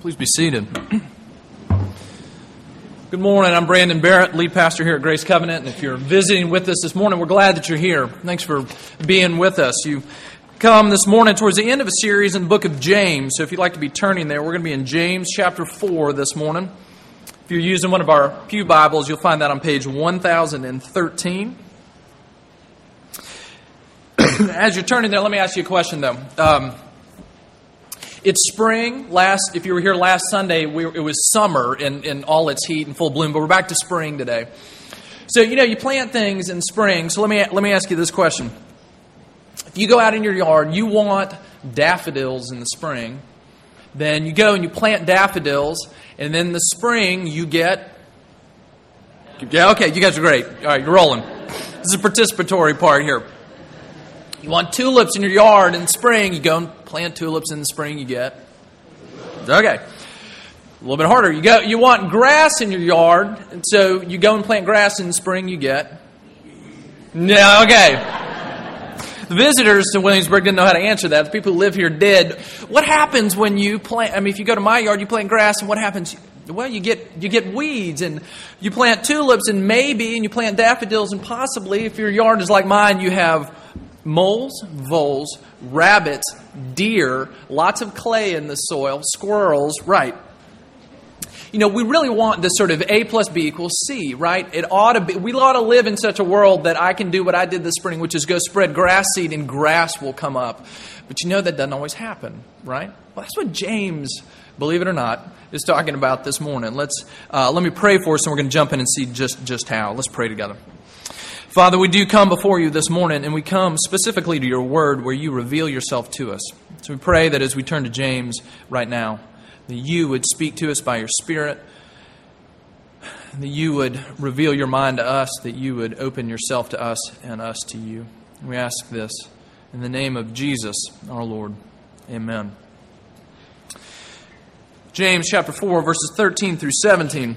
Please be seated. Good morning. I'm Brandon Barrett, lead pastor here at Grace Covenant. And if you're visiting with us this morning, we're glad that you're here. Thanks for being with us. You come this morning towards the end of a series in the book of James. So if you'd like to be turning there, we're going to be in James chapter 4 this morning. If you're using one of our Pew Bibles, you'll find that on page 1013. As you're turning there, let me ask you a question though. Um, it's spring. Last, if you were here last Sunday, we, it was summer in, in all its heat and full bloom, but we're back to spring today. So you know you plant things in spring. So let me let me ask you this question: If you go out in your yard, you want daffodils in the spring, then you go and you plant daffodils, and then in the spring you get. Yeah, okay, you guys are great. All right, you're rolling. This is a participatory part here. You want tulips in your yard in spring, you go and plant tulips in the spring, you get. Okay. A little bit harder. You go you want grass in your yard, and so you go and plant grass in the spring, you get. No, okay. The visitors to Williamsburg didn't know how to answer that. The people who live here did. What happens when you plant I mean if you go to my yard, you plant grass and what happens? Well, you get you get weeds and you plant tulips and maybe and you plant daffodils and possibly if your yard is like mine, you have moles, voles, rabbits, deer, lots of clay in the soil, squirrels, right. You know, we really want this sort of A plus B equals C, right? It ought to be, we ought to live in such a world that I can do what I did this spring, which is go spread grass seed and grass will come up. But you know that doesn't always happen, right? Well, that's what James, believe it or not, is talking about this morning. Let's, uh, let me pray for us and we're going to jump in and see just, just how. Let's pray together. Father, we do come before you this morning, and we come specifically to your word where you reveal yourself to us. So we pray that as we turn to James right now, that you would speak to us by your Spirit, that you would reveal your mind to us, that you would open yourself to us and us to you. We ask this in the name of Jesus, our Lord. Amen. James chapter 4, verses 13 through 17.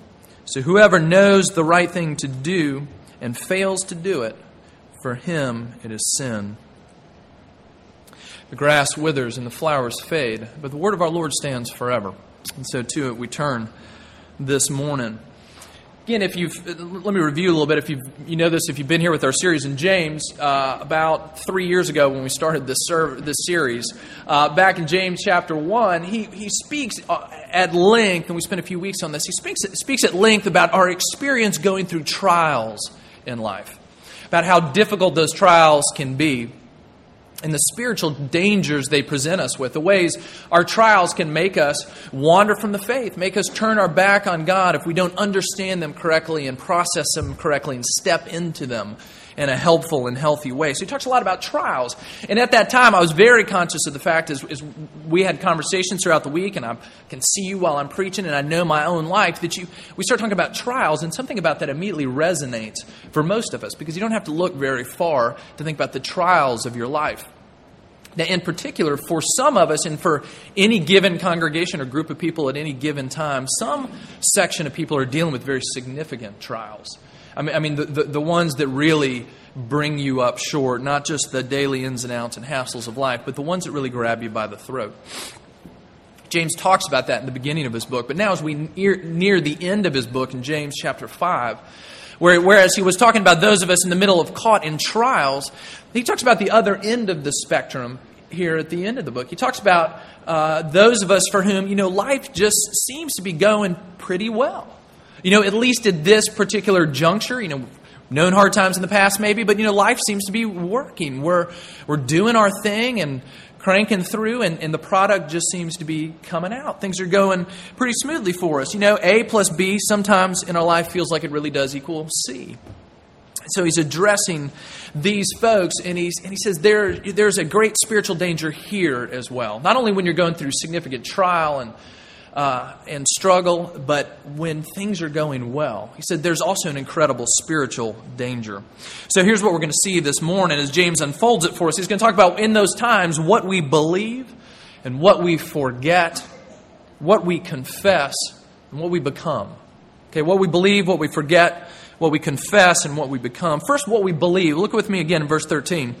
So whoever knows the right thing to do and fails to do it, for him it is sin. The grass withers and the flowers fade, but the word of our Lord stands forever. And so to it we turn this morning. Again, if you've let me review a little bit. If you you know this, if you've been here with our series in James, uh, about three years ago when we started this serv- this series, uh, back in James chapter one, he he speaks uh, at length, and we spent a few weeks on this. He speaks speaks at length about our experience going through trials in life, about how difficult those trials can be and the spiritual dangers they present us with, the ways our trials can make us wander from the faith, make us turn our back on God if we don't understand them correctly and process them correctly and step into them in a helpful and healthy way. So he talks a lot about trials. And at that time, I was very conscious of the fact as, as we had conversations throughout the week, and I can see you while I'm preaching, and I know my own life, that you we start talking about trials, and something about that immediately resonates for most of us because you don't have to look very far to think about the trials of your life. Now, in particular, for some of us and for any given congregation or group of people at any given time, some section of people are dealing with very significant trials. I mean, I mean the, the, the, ones that really bring you up short, not just the daily ins and outs and hassles of life, but the ones that really grab you by the throat. James talks about that in the beginning of his book, but now as we near, near the end of his book in James chapter 5, where, whereas he was talking about those of us in the middle of caught in trials, he talks about the other end of the spectrum here at the end of the book. He talks about uh, those of us for whom, you know, life just seems to be going pretty well. You know, at least at this particular juncture, you know, known hard times in the past maybe, but, you know, life seems to be working. We're, we're doing our thing and cranking through, and, and the product just seems to be coming out. Things are going pretty smoothly for us. You know, A plus B sometimes in our life feels like it really does equal C. So he's addressing these folks, and, he's, and he says there, there's a great spiritual danger here as well. Not only when you're going through significant trial and uh, and struggle, but when things are going well. He said there's also an incredible spiritual danger. So here's what we're going to see this morning as James unfolds it for us. He's going to talk about in those times what we believe and what we forget, what we confess, and what we become. Okay, what we believe, what we forget, what we confess, and what we become. First, what we believe. Look with me again in verse 13.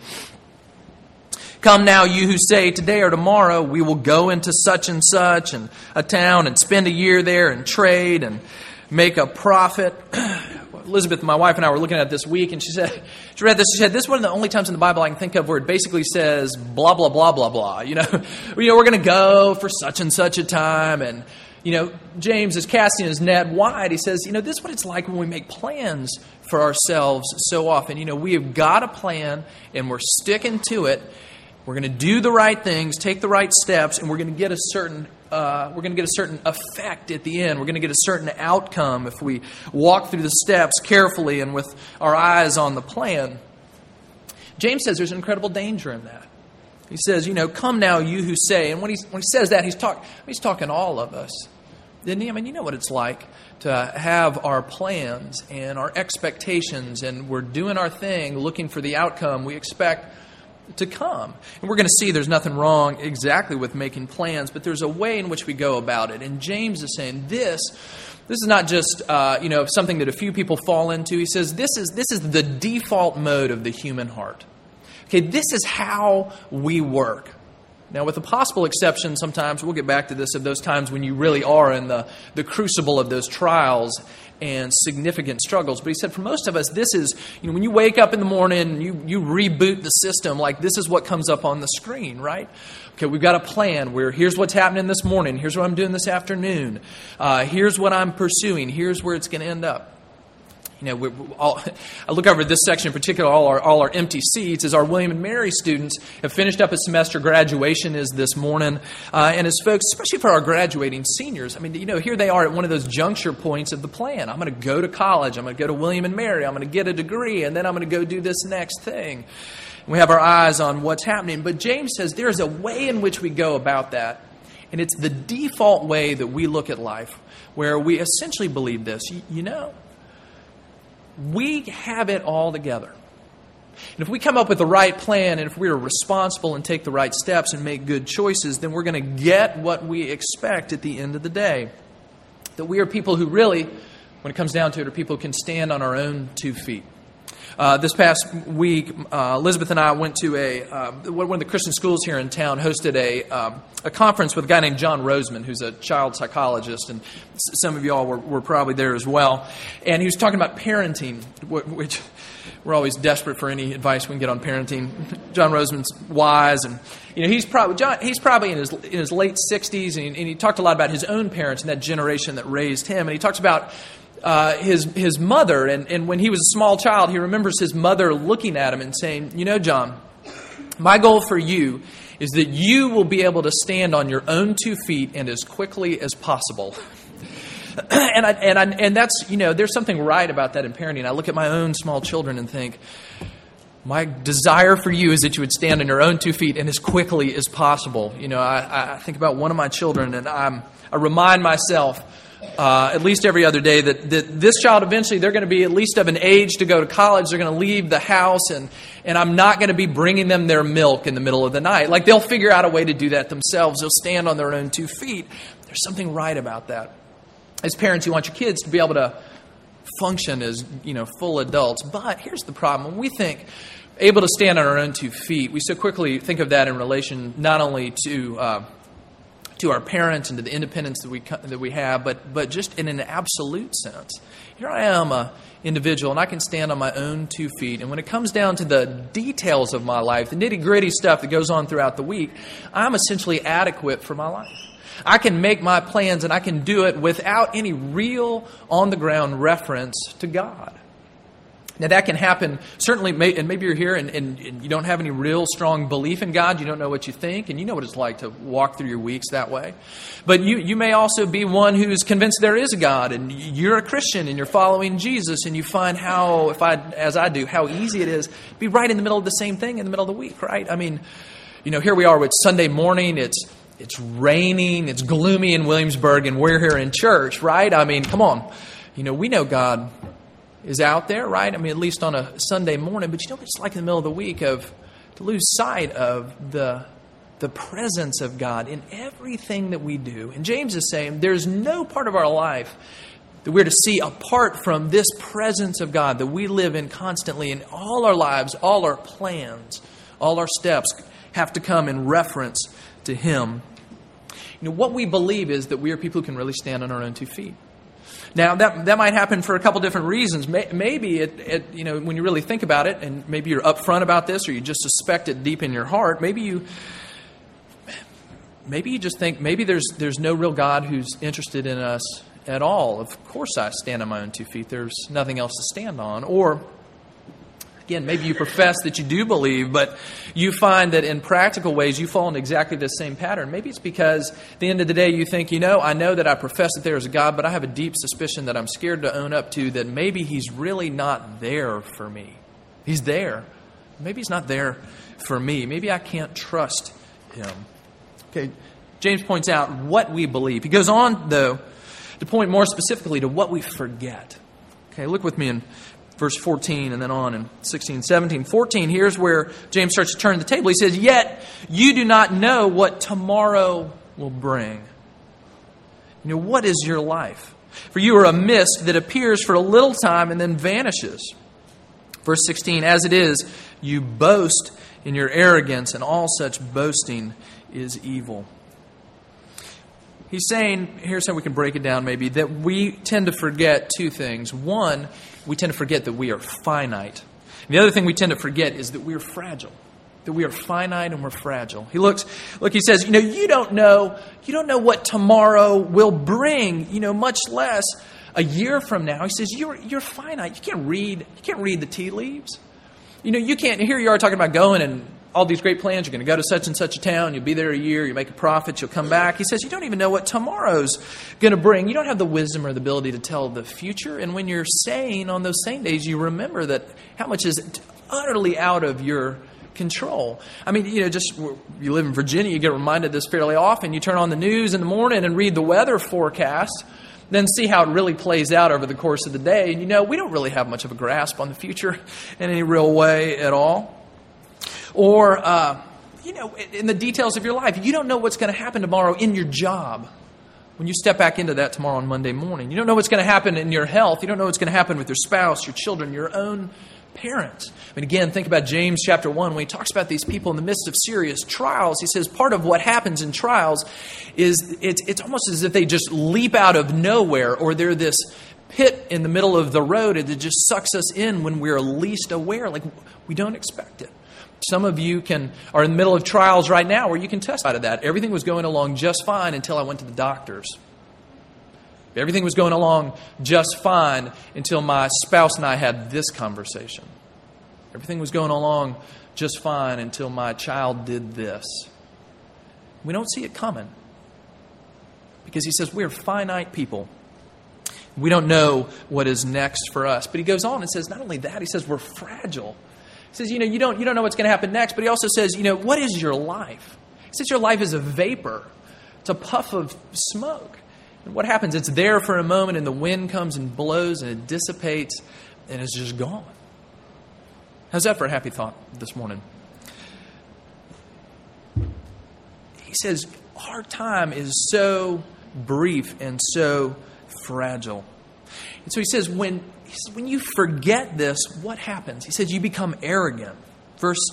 Come now, you who say, Today or tomorrow we will go into such and such and a town and spend a year there and trade and make a profit. Elizabeth, my wife, and I were looking at this week, and she said, she read this. She said, "This is one of the only times in the Bible I can think of where it basically says blah blah blah blah blah. You know, you know, we're going to go for such and such a time, and you know, James is casting his net wide. He says, you know, this is what it's like when we make plans for ourselves so often. You know, we have got a plan, and we're sticking to it, we're going to do the right things, take the right steps, and we're going to get a certain uh, we're going to get a certain effect at the end. We're going to get a certain outcome if we walk through the steps carefully and with our eyes on the plan. James says there's an incredible danger in that. He says, you know, come now, you who say, and when he, when he says that, he's, talk, he's talking all of us. Didn't he? I mean, you know what it's like to have our plans and our expectations, and we're doing our thing, looking for the outcome we expect to come. And we're going to see there's nothing wrong exactly with making plans, but there's a way in which we go about it. And James is saying this. This is not just uh, you know something that a few people fall into. He says this is this is the default mode of the human heart. Okay, this is how we work. Now, with a possible exception, sometimes we'll get back to this of those times when you really are in the, the crucible of those trials and significant struggles. But he said for most of us, this is, you know, when you wake up in the morning you, you reboot the system, like this is what comes up on the screen, right? Okay, we've got a plan. Where here's what's happening this morning, here's what I'm doing this afternoon, uh, here's what I'm pursuing, here's where it's going to end up you know, we, all, I look over this section in particular, all our, all our empty seats, as our William and Mary students have finished up a semester. Graduation is this morning. Uh, and as folks, especially for our graduating seniors, I mean, you know, here they are at one of those juncture points of the plan. I'm going to go to college. I'm going to go to William and Mary. I'm going to get a degree, and then I'm going to go do this next thing. We have our eyes on what's happening. But James says there is a way in which we go about that. And it's the default way that we look at life, where we essentially believe this. you, you know, we have it all together. And if we come up with the right plan and if we are responsible and take the right steps and make good choices, then we're going to get what we expect at the end of the day. That we are people who really, when it comes down to it, are people who can stand on our own two feet. Uh, this past week, uh, Elizabeth and I went to a uh, one of the Christian schools here in town hosted a um, a conference with a guy named John Rosemond, who's a child psychologist, and some of y'all were, were probably there as well. And he was talking about parenting, which we're always desperate for any advice we can get on parenting. John Rosemond's wise, and you know he's probably John, he's probably in his in his late sixties, and, and he talked a lot about his own parents and that generation that raised him. And he talks about uh, his, his mother, and, and when he was a small child, he remembers his mother looking at him and saying, You know, John, my goal for you is that you will be able to stand on your own two feet and as quickly as possible. and I, and I, and that's you know there's something right about that in parenting. I look at my own small children and think, my desire for you is that you would stand on your own two feet and as quickly as possible. You know, I, I think about one of my children and I'm, I remind myself uh, at least every other day that, that this child eventually they're going to be at least of an age to go to college. They're going to leave the house and, and i'm not going to be bringing them their milk in the middle of the night. Like they'll figure out a way to do that themselves. They'll stand on their own two feet. There's something right about that. As parents you want your kids to be able to function as you know full adults. But here's the problem. When we think able to stand on our own two feet we so quickly think of that in relation not only to uh, to our parents and to the independence that we, that we have, but, but just in an absolute sense. Here I am, a individual, and I can stand on my own two feet. And when it comes down to the details of my life, the nitty gritty stuff that goes on throughout the week, I'm essentially adequate for my life. I can make my plans and I can do it without any real on the ground reference to God. Now, that can happen, certainly, and maybe you're here and, and, and, you don't have any real strong belief in God. You don't know what you think, and you know what it's like to walk through your weeks that way. But you, you may also be one who's convinced there is a God, and you're a Christian, and you're following Jesus, and you find how, if I, as I do, how easy it is to be right in the middle of the same thing in the middle of the week, right? I mean, you know, here we are with Sunday morning. It's it's raining, it's gloomy in Williamsburg, and we're here in church, right? I mean, come on. You know, we know God is out there, right? I mean, at least on a Sunday morning, but you know, it's like in the middle of the week of to lose sight of the the presence of God in everything that we do. And James is saying there's no part of our life that we're to see apart from this presence of God that we live in constantly in all our lives, all our plans, all our steps have to come in reference to Him. You know, what we believe is that we are people who can really stand on our own two feet. Now, that, that might happen for a couple different reasons. Maybe, it, it, you know, when you really think about it, and maybe you're upfront about this or you just suspect it deep in your heart, maybe you, maybe you just think maybe there's, there's no real God who's interested in us at all. Of course, I stand on my own two feet. There's nothing else to stand on. Or, again, maybe you profess that you do believe, but you find that in practical ways you fall into exactly the same pattern. Maybe it's because at the end of the day you think, you know, I know that I profess that there is a God, but I have a deep suspicion that I'm scared to own up to that maybe He's really not there for me. He's there. Maybe He's not there for me. Maybe I can't trust Him. Okay, James points out what we believe. He goes on, though, to point more specifically to what we forget. Okay, look with me in verse 14 and then on in 16, 17. 14, here's where James starts to turn the table. He says, Yet you do not know what tomorrow will bring. You know, what is your life? For you are a mist that appears for a little time and then vanishes. Verse 16, as it is, you boast in your arrogance, and all such boasting is evil. He's saying, here's how we can break it down maybe, that we tend to forget two things. One, we tend to forget that we are finite. And the other thing we tend to forget is that we are fragile. That we are finite and we're fragile. He looks, look, he says, you know, you don't know, you don't know what tomorrow will bring, you know, much less a year from now. He says, you're, you're finite. You can't read, you can't read the tea leaves. You know, you can't, here you are talking about going and all these great plans. You're going to go to such and such a town. You'll be there a year. You make a profit. You'll come back. He says, You don't even know what tomorrow's going to bring. You don't have the wisdom or the ability to tell the future. And when you're saying on those same days, you remember that how much is utterly out of your control. I mean, you know, just you live in Virginia, you get reminded this fairly often. You turn on the news in the morning and read the weather forecast then see how it really plays out over the course of the day. And you know, we don't really have much of a grasp on the future in any real way at all. Or, uh, you know, in the details of your life. You don't know what's going to happen tomorrow in your job. When you step back into that tomorrow on Monday morning, you don't know what's going to happen in your health. You don't know what's going to happen with your spouse, your children, your own parents. I mean, again, think about James chapter 1 when he talks about these people in the midst of serious trials. He says part of what happens in trials is it's, it's almost as if they just leap out of nowhere or they're this pit in the middle of the road it just sucks us in when we're least aware. Like, we don't expect it. Some of you can are in the middle of trials right now where you can testify to that. Everything was going along just fine until I went to the doctors. Everything was going along just fine until my spouse and I had this conversation. Everything was going along just fine until my child did this. We don't see it coming. Because he says we're finite people. We don't know what is next for us. But he goes on and says, not only that, he says we're fragile. He says, you know, you don't, you don't know what's going to happen next, but he also says, you know, what is your life? He says your life is a vapor, it's a puff of smoke. And what happens? It's there for a moment, and the wind comes and blows, and it dissipates, and it's just gone. How's that for a happy thought this morning? He says, Our time is so brief and so fragile. And so he says, when he says, when you forget this, what happens? He says, you become arrogant. Verse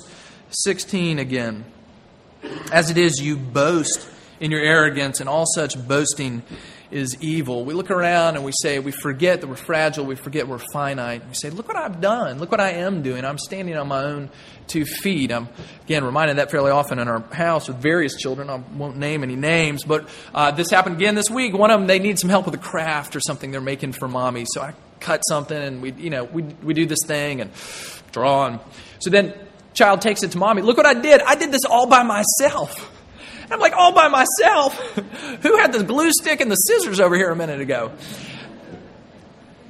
16 again. As it is, you boast in your arrogance, and all such boasting is evil. We look around and we say, we forget that we're fragile, we forget we're finite. We say, look what I've done, look what I am doing. I'm standing on my own two feet. I'm, again, reminded that fairly often in our house with various children. I won't name any names, but uh, this happened again this week. One of them, they need some help with a craft or something they're making for mommy. So I cut something and we, you know, we, we do this thing and draw. And so then child takes it to mommy. Look what I did. I did this all by myself. And I'm like, all by myself? Who had the glue stick and the scissors over here a minute ago?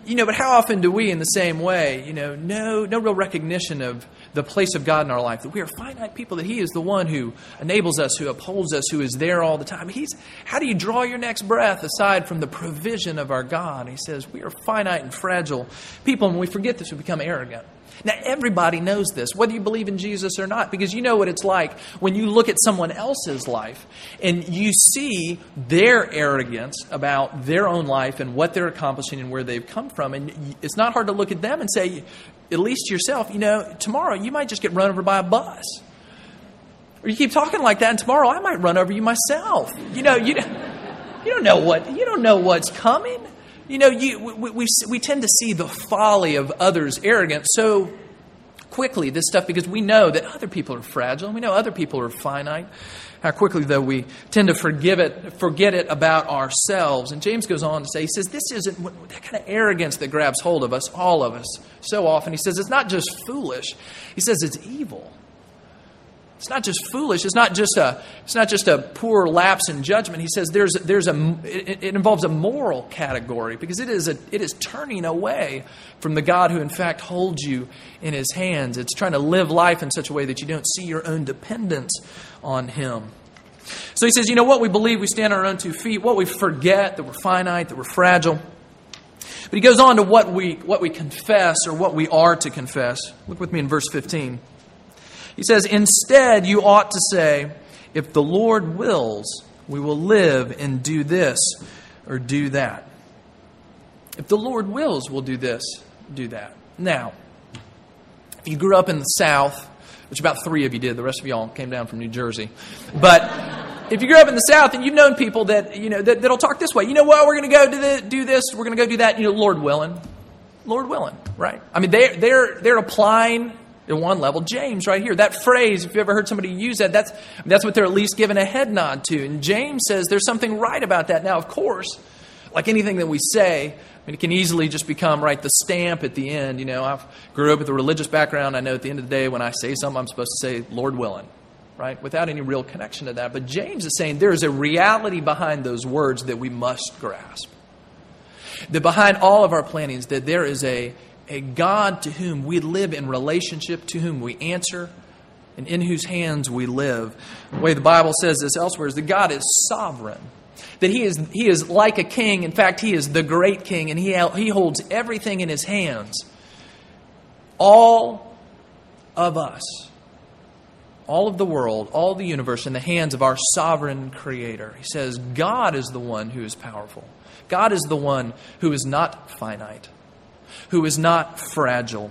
You know, but how often do we, in the same way, you know, no, no real recognition of the place of God in our life, that we are finite people, that He is the one who enables us, who upholds us, who is there all the time. He's, how do you draw your next breath aside from the provision of our God? He says, We are finite and fragile people, and when we forget this, we become arrogant. Now, everybody knows this, whether you believe in Jesus or not, because you know what it's like when you look at someone else's life and you see their arrogance about their own life and what they're accomplishing and where they've come from. And it's not hard to look at them and say, at least yourself, you know, tomorrow you might just get run over by a bus. Or you keep talking like that, and tomorrow I might run over you myself. You know, you, you don't know what you don't know what's coming. You know, you, we, we, we tend to see the folly of others' arrogance so quickly, this stuff, because we know that other people are fragile. We know other people are finite. How quickly, though, we tend to forgive it, forget it about ourselves. And James goes on to say, he says, this isn't that kind of arrogance that grabs hold of us, all of us, so often. He says, it's not just foolish, he says it's evil. It's not just foolish. It's not just a. It's not just a poor lapse in judgment. He says there's there's a. It, it, involves a moral category because it is a. It is turning away from the God who in fact holds you in His hands. It's trying to live life in such a way that you don't see your own dependence on Him. So he says, you know what we believe, we stand on our own two feet. What we forget that we're finite, that we're fragile. But he goes on to what we what we confess or what we are to confess. Look with me in verse fifteen. He says, Instead, you ought to say, If the Lord wills, we will live and do this or do that. If the Lord wills, we'll do this, do that. Now, if you grew up in the South, which about three of you did, the rest of y'all came down from New Jersey. But if you grew up in the South and you've known people that, you know, that, that'll talk this way, you know what, we're going to go do, the, do this, we're going to go do that, you know, Lord willing. Lord willing, right? I mean, they, they're, they're applying at one level. James, right here, that phrase, if you ever heard somebody use that, that's, that's what they're at least giving a head nod to. And James says there's something right about that. Now, of course, like anything that we say, I mean, it can easily just become, right, the stamp at the end. You know, I grew up with a religious background. I know at the end of the day, when I say something, I'm supposed to say, Lord willing, right, without any real connection to that. But James is saying there is a reality behind those words that we must grasp. That behind all of our plannings, that there is a a God to whom we live in relationship, to whom we answer, and in whose hands we live. The way the Bible says this elsewhere is that God is sovereign. That he is, he is like a king. In fact, he is the great king, and he, he holds everything in his hands. All of us, all of the world, all the universe in the hands of our sovereign creator. He says, God is the one who is powerful. God is the one who is not finite who is not fragile.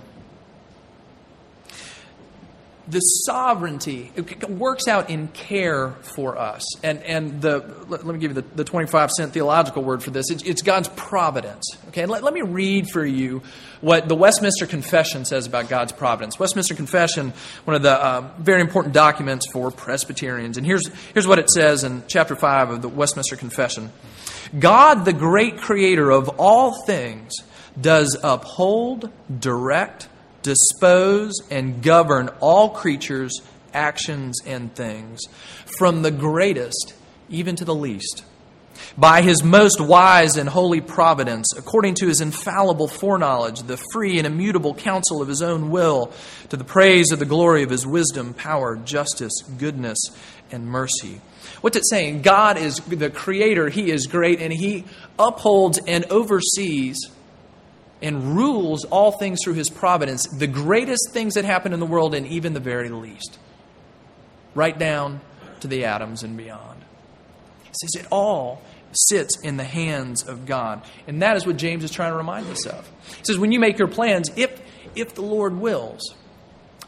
The sovereignty works out in care for us. And, and the, let, me give you the, the 25 cent theological word for this it's, it's God's providence. Okay, let, let me read for you what the Westminster Confession says about God's providence. Westminster Confession, one of the um, very important documents for Presbyterians. And here's, here's what it says in chapter 5 of the Westminster Confession God, the great creator of all things, does uphold, direct, dispose, and govern all creatures, actions, and things, from the greatest even to the least. By his most wise and holy providence, according to his infallible foreknowledge, the free and immutable counsel of his own will, to the praise of the glory of his wisdom, power, justice, goodness, and mercy. What's it saying? God is the creator, he is great, and he upholds and oversees and rules all things through his providence, the greatest things that happen in the world, and even the very least, right down to the atoms and beyond. He says it all sits in the hands of God. And that is what James is trying to remind us of. He says, when you make your plans, if, if the Lord wills,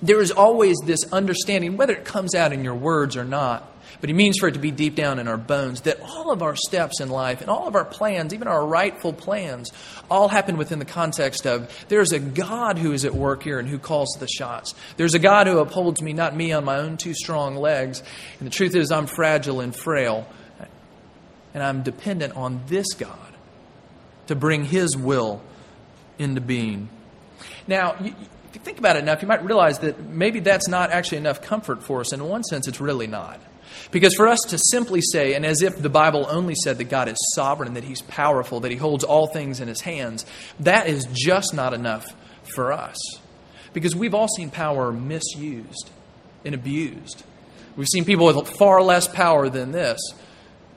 there is always this understanding, whether it comes out in your words or not, but he means for it to be deep down in our bones that all of our steps in life and all of our plans, even our rightful plans, all happen within the context of there's a God who is at work here and who calls the shots. There's a God who upholds me, not me on my own two strong legs. And the truth is, I'm fragile and frail. And I'm dependent on this God to bring his will into being. Now, if you think about it enough, you might realize that maybe that's not actually enough comfort for us. In one sense, it's really not. Because for us to simply say, and as if the Bible only said that God is sovereign, that He's powerful, that He holds all things in His hands, that is just not enough for us. Because we've all seen power misused and abused. We've seen people with far less power than this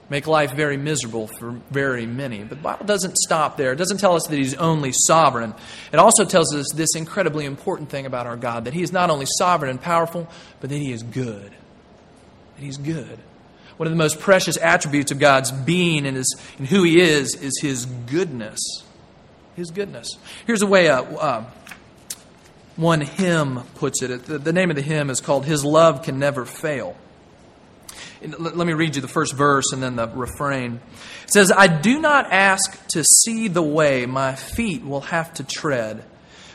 make life very miserable for very many. But the Bible doesn't stop there. It doesn't tell us that He's only sovereign. It also tells us this incredibly important thing about our God that He is not only sovereign and powerful, but that He is good. That He's good. One of the most precious attributes of God's being and, his, and who He is is His goodness. His goodness. Here's a way uh, uh, one hymn puts it. The, the name of the hymn is called His Love Can Never Fail. Let me read you the first verse and then the refrain. It says, I do not ask to see the way my feet will have to tread,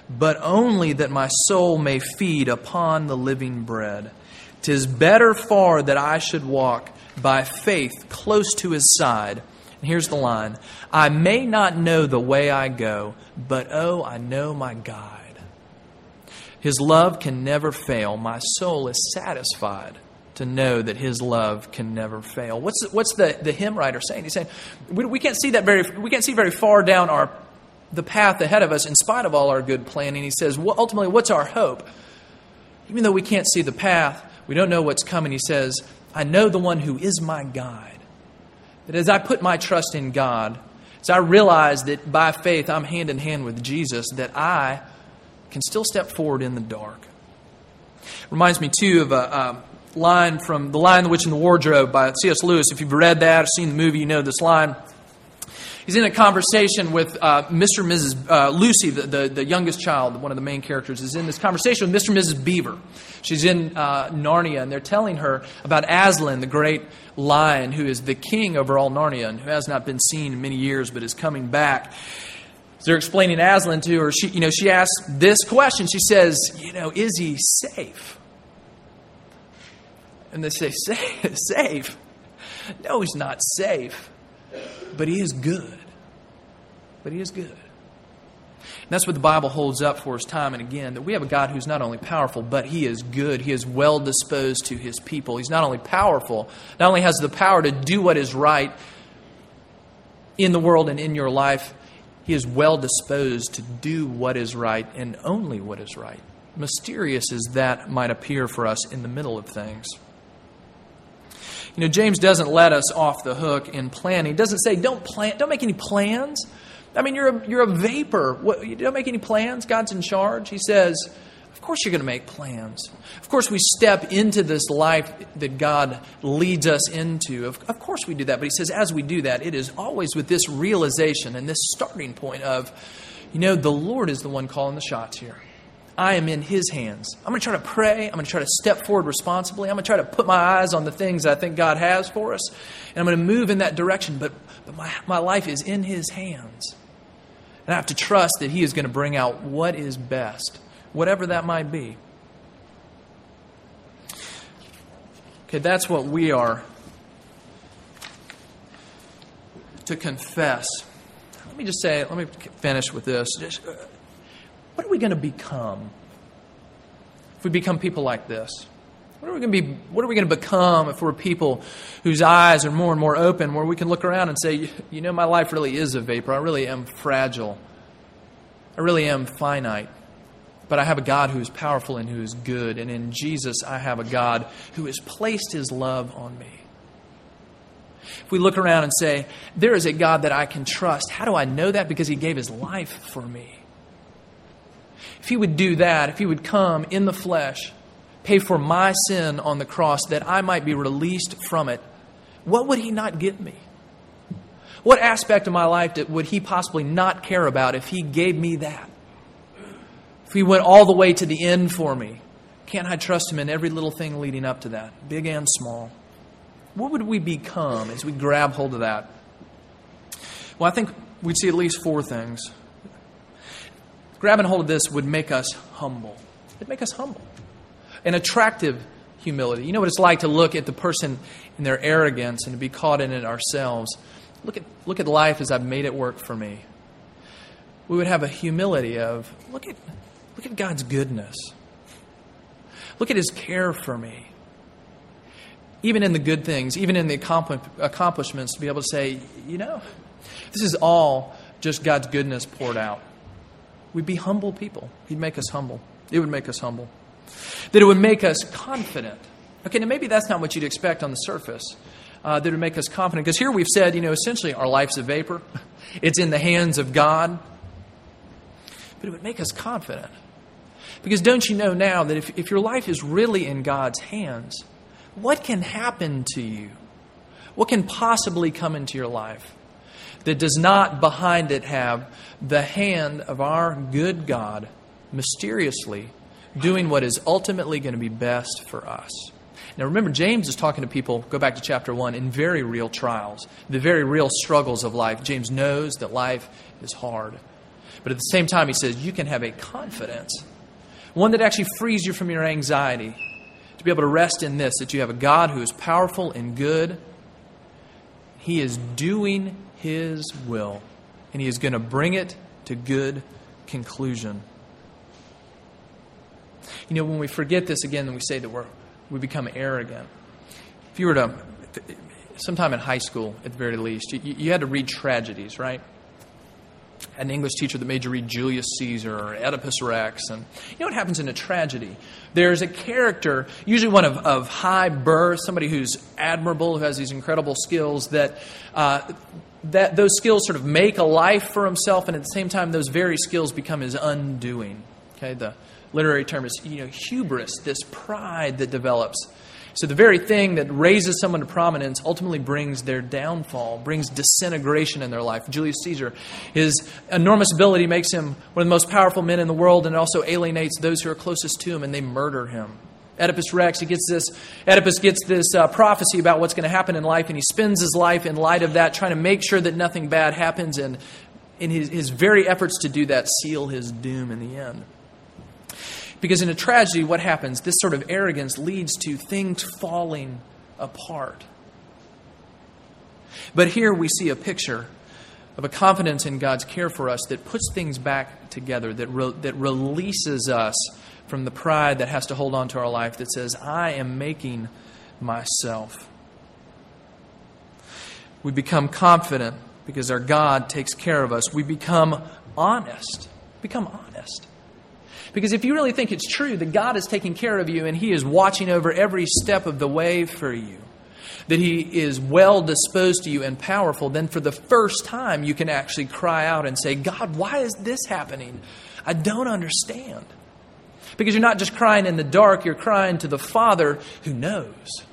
but only that my soul may feed upon the living bread. Tis better far that I should walk by faith close to his side. And here's the line I may not know the way I go, but oh, I know my guide. His love can never fail. My soul is satisfied to know that his love can never fail. What's, what's the, the hymn writer saying? He's saying, we, we, can't see that very, we can't see very far down our, the path ahead of us in spite of all our good planning. He says, well, ultimately, what's our hope? Even though we can't see the path, we don't know what's coming. He says, I know the one who is my guide. That as I put my trust in God, as I realize that by faith I'm hand in hand with Jesus, that I can still step forward in the dark. Reminds me, too, of a, a line from The Lion, the Witch, and the Wardrobe by C.S. Lewis. If you've read that or seen the movie, you know this line. He's in a conversation with uh, Mr. and Mrs. Uh, Lucy, the, the, the, youngest child, one of the main characters, is in this conversation with Mr. and Mrs. Beaver. She's in uh, Narnia, and they're telling her about Aslan, the great lion who is the king over all Narnia and who has not been seen in many years but is coming back. So they're explaining Aslan to her. She, you know, she asks this question. She says, you know, is he safe? And they say, Safe? No, he's not safe. But he is good. But he is good. And that's what the Bible holds up for us time and again that we have a God who's not only powerful, but he is good. He is well disposed to his people. He's not only powerful, not only has the power to do what is right in the world and in your life, he is well disposed to do what is right and only what is right. Mysterious as that might appear for us in the middle of things. You know, James doesn't let us off the hook in planning. He doesn't say, don't plan, don't make any plans. I mean, you're a, you're a vapor. What, you don't make any plans. God's in charge. He says, of course you're going to make plans. Of course we step into this life that God leads us into. Of, of course we do that. But he says, as we do that, it is always with this realization and this starting point of, you know, the Lord is the one calling the shots here. I am in His hands. I'm going to try to pray. I'm going to try to step forward responsibly. I'm going to try to put my eyes on the things I think God has for us. And I'm going to move in that direction. But, but my, my life is in His hands. And I have to trust that He is going to bring out what is best, whatever that might be. Okay, that's what we are to confess. Let me just say, let me finish with this. Just, uh, what are we going to become if we become people like this? What are we going to be? What are we going to become if we're people whose eyes are more and more open, where we can look around and say, "You know, my life really is a vapor. I really am fragile. I really am finite." But I have a God who is powerful and who is good. And in Jesus, I have a God who has placed his love on me. If we look around and say, There is a God that I can trust, how do I know that? Because he gave his life for me. If he would do that, if he would come in the flesh, pay for my sin on the cross that I might be released from it, what would he not give me? What aspect of my life would he possibly not care about if he gave me that? If he went all the way to the end for me, can't I trust him in every little thing leading up to that, big and small? What would we become as we grab hold of that? Well, I think we'd see at least four things grabbing hold of this would make us humble. It'd make us humble. An attractive humility. You know what it's like to look at the person in their arrogance and to be caught in it ourselves. Look at, look at life as I've made it work for me. We would have a humility of look at, look at God's goodness. Look at his care for me. Even in the good things, even in the accomplishments, to be able to say, you know, this is all just God's goodness poured out. We'd be humble people. He'd make us humble. It would make us humble. That it would make us confident. Okay, now maybe that's not what you'd expect on the surface. Uh, that would make us confident. Because here we've said, you know, essentially our life's a vapor, it's in the hands of God. But it would make us confident. Because don't you know now that if, if your life is really in God's hands, what can happen to you? What can possibly come into your life that does not behind it have the hand of our good God mysteriously doing what is ultimately going to be best for us? Now remember, James is talking to people, go back to chapter 1, in very real trials, the very real struggles of life. James knows that life is hard. But at the same time, he says you can have a confidence, one that actually frees you from your anxiety, to be able to rest in this that you have a God who is powerful and good. He is doing His will, and He is going to bring it to good conclusion. You know, when we forget this again, then we say that we're, we become arrogant. If you were to, sometime in high school at the very least, you, you had to read tragedies, right? an English teacher that made you read Julius Caesar or Oedipus Rex. And you know what happens in a tragedy? There's a character, usually one of, of high birth, somebody who's admirable, who has these incredible skills, that, uh, that those skills sort of make a life for himself, and at the same time, those very skills become his undoing. Okay, the literary term is you know hubris, this pride that develops. So the very thing that raises someone to prominence ultimately brings their downfall, brings disintegration in their life. Julius Caesar, his enormous ability makes him one of the most powerful men in the world and also alienates those who are closest to him and they murder him. Oedipus Rex, he gets this, Oedipus gets this uh, prophecy about what's going to happen in life, and he spends his life in light of that, trying to make sure that nothing bad happens, and in his, his very efforts to do that, seal his doom in the end. Because in a tragedy, what happens? This sort of arrogance leads to things falling apart. But here we see a picture of a confidence in God's care for us that puts things back together, that, re- that releases us from the pride that has to hold on to our life, that says, I am making myself. We become confident because our God takes care of us. We become honest. Become honest. Because if you really think it's true that God is taking care of you and He is watching over every step of the way for you, that He is well disposed to you and powerful, then for the first time you can actually cry out and say, God, why is this happening? I don't understand. Because you're not just crying in the dark, you're crying to the Father who knows.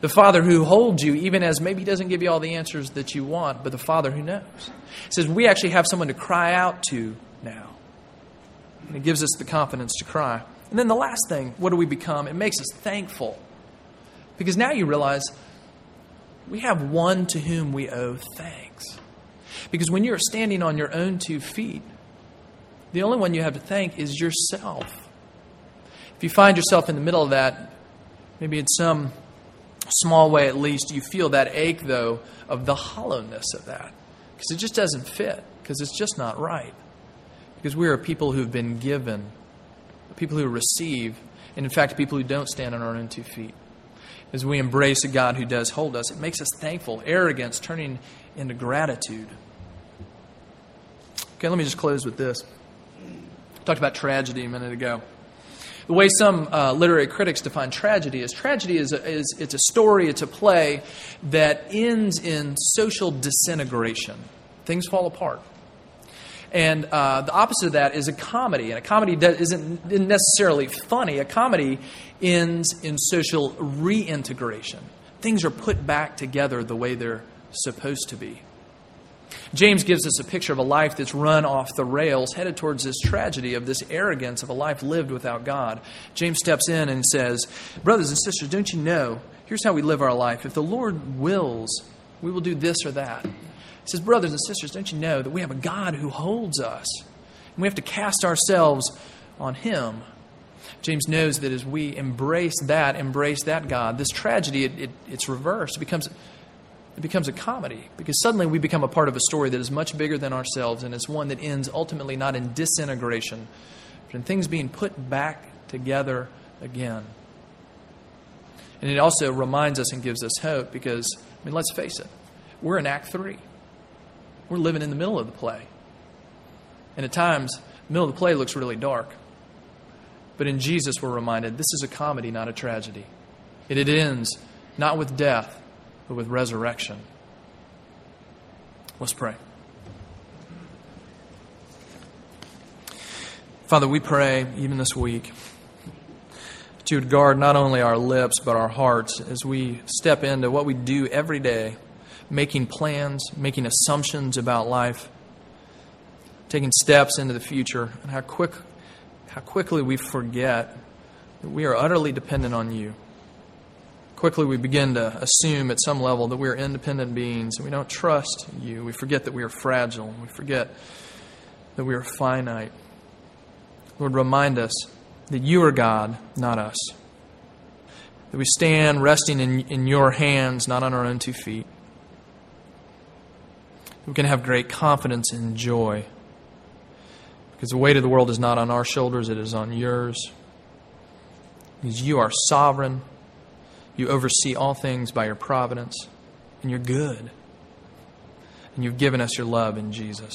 The Father who holds you, even as maybe He doesn't give you all the answers that you want, but the Father who knows. Says, We actually have someone to cry out to now. And it gives us the confidence to cry. And then the last thing, what do we become? It makes us thankful. Because now you realize we have one to whom we owe thanks. Because when you're standing on your own two feet, the only one you have to thank is yourself. If you find yourself in the middle of that, maybe in some small way at least, you feel that ache, though, of the hollowness of that. Because it just doesn't fit, because it's just not right. Because we are people who've been given, people who receive, and in fact, people who don't stand on our own two feet. As we embrace a God who does hold us, it makes us thankful, arrogance turning into gratitude. Okay, let me just close with this. I talked about tragedy a minute ago. The way some uh, literary critics define tragedy is tragedy is, a, is it's a story, it's a play that ends in social disintegration. Things fall apart. And uh, the opposite of that is a comedy. And a comedy isn't necessarily funny. A comedy ends in social reintegration. Things are put back together the way they're supposed to be. James gives us a picture of a life that's run off the rails, headed towards this tragedy of this arrogance of a life lived without God. James steps in and says, Brothers and sisters, don't you know? Here's how we live our life. If the Lord wills, we will do this or that. He says, Brothers and sisters, don't you know that we have a God who holds us? And we have to cast ourselves on Him. James knows that as we embrace that, embrace that God, this tragedy, it, it, it's reversed. It becomes, it becomes a comedy because suddenly we become a part of a story that is much bigger than ourselves and it's one that ends ultimately not in disintegration, but in things being put back together again. And it also reminds us and gives us hope because, I mean, let's face it, we're in Act 3. We're living in the middle of the play. And at times, the middle of the play looks really dark. But in Jesus, we're reminded this is a comedy, not a tragedy. It, it ends not with death, but with resurrection. Let's pray. Father, we pray even this week that you would guard not only our lips, but our hearts as we step into what we do every day, making plans, making assumptions about life, taking steps into the future, and how, quick, how quickly we forget that we are utterly dependent on you. Quickly, we begin to assume at some level that we are independent beings and we don't trust you. We forget that we are fragile. We forget that we are finite. Lord, remind us that you are God, not us. That we stand resting in, in your hands, not on our own two feet. We can have great confidence and joy because the weight of the world is not on our shoulders, it is on yours. Because you are sovereign, you oversee all things by your providence, and you're good. And you've given us your love in Jesus.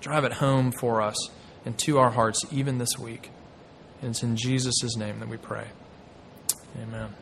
Drive it home for us and to our hearts even this week. And it's in Jesus' name that we pray. Amen.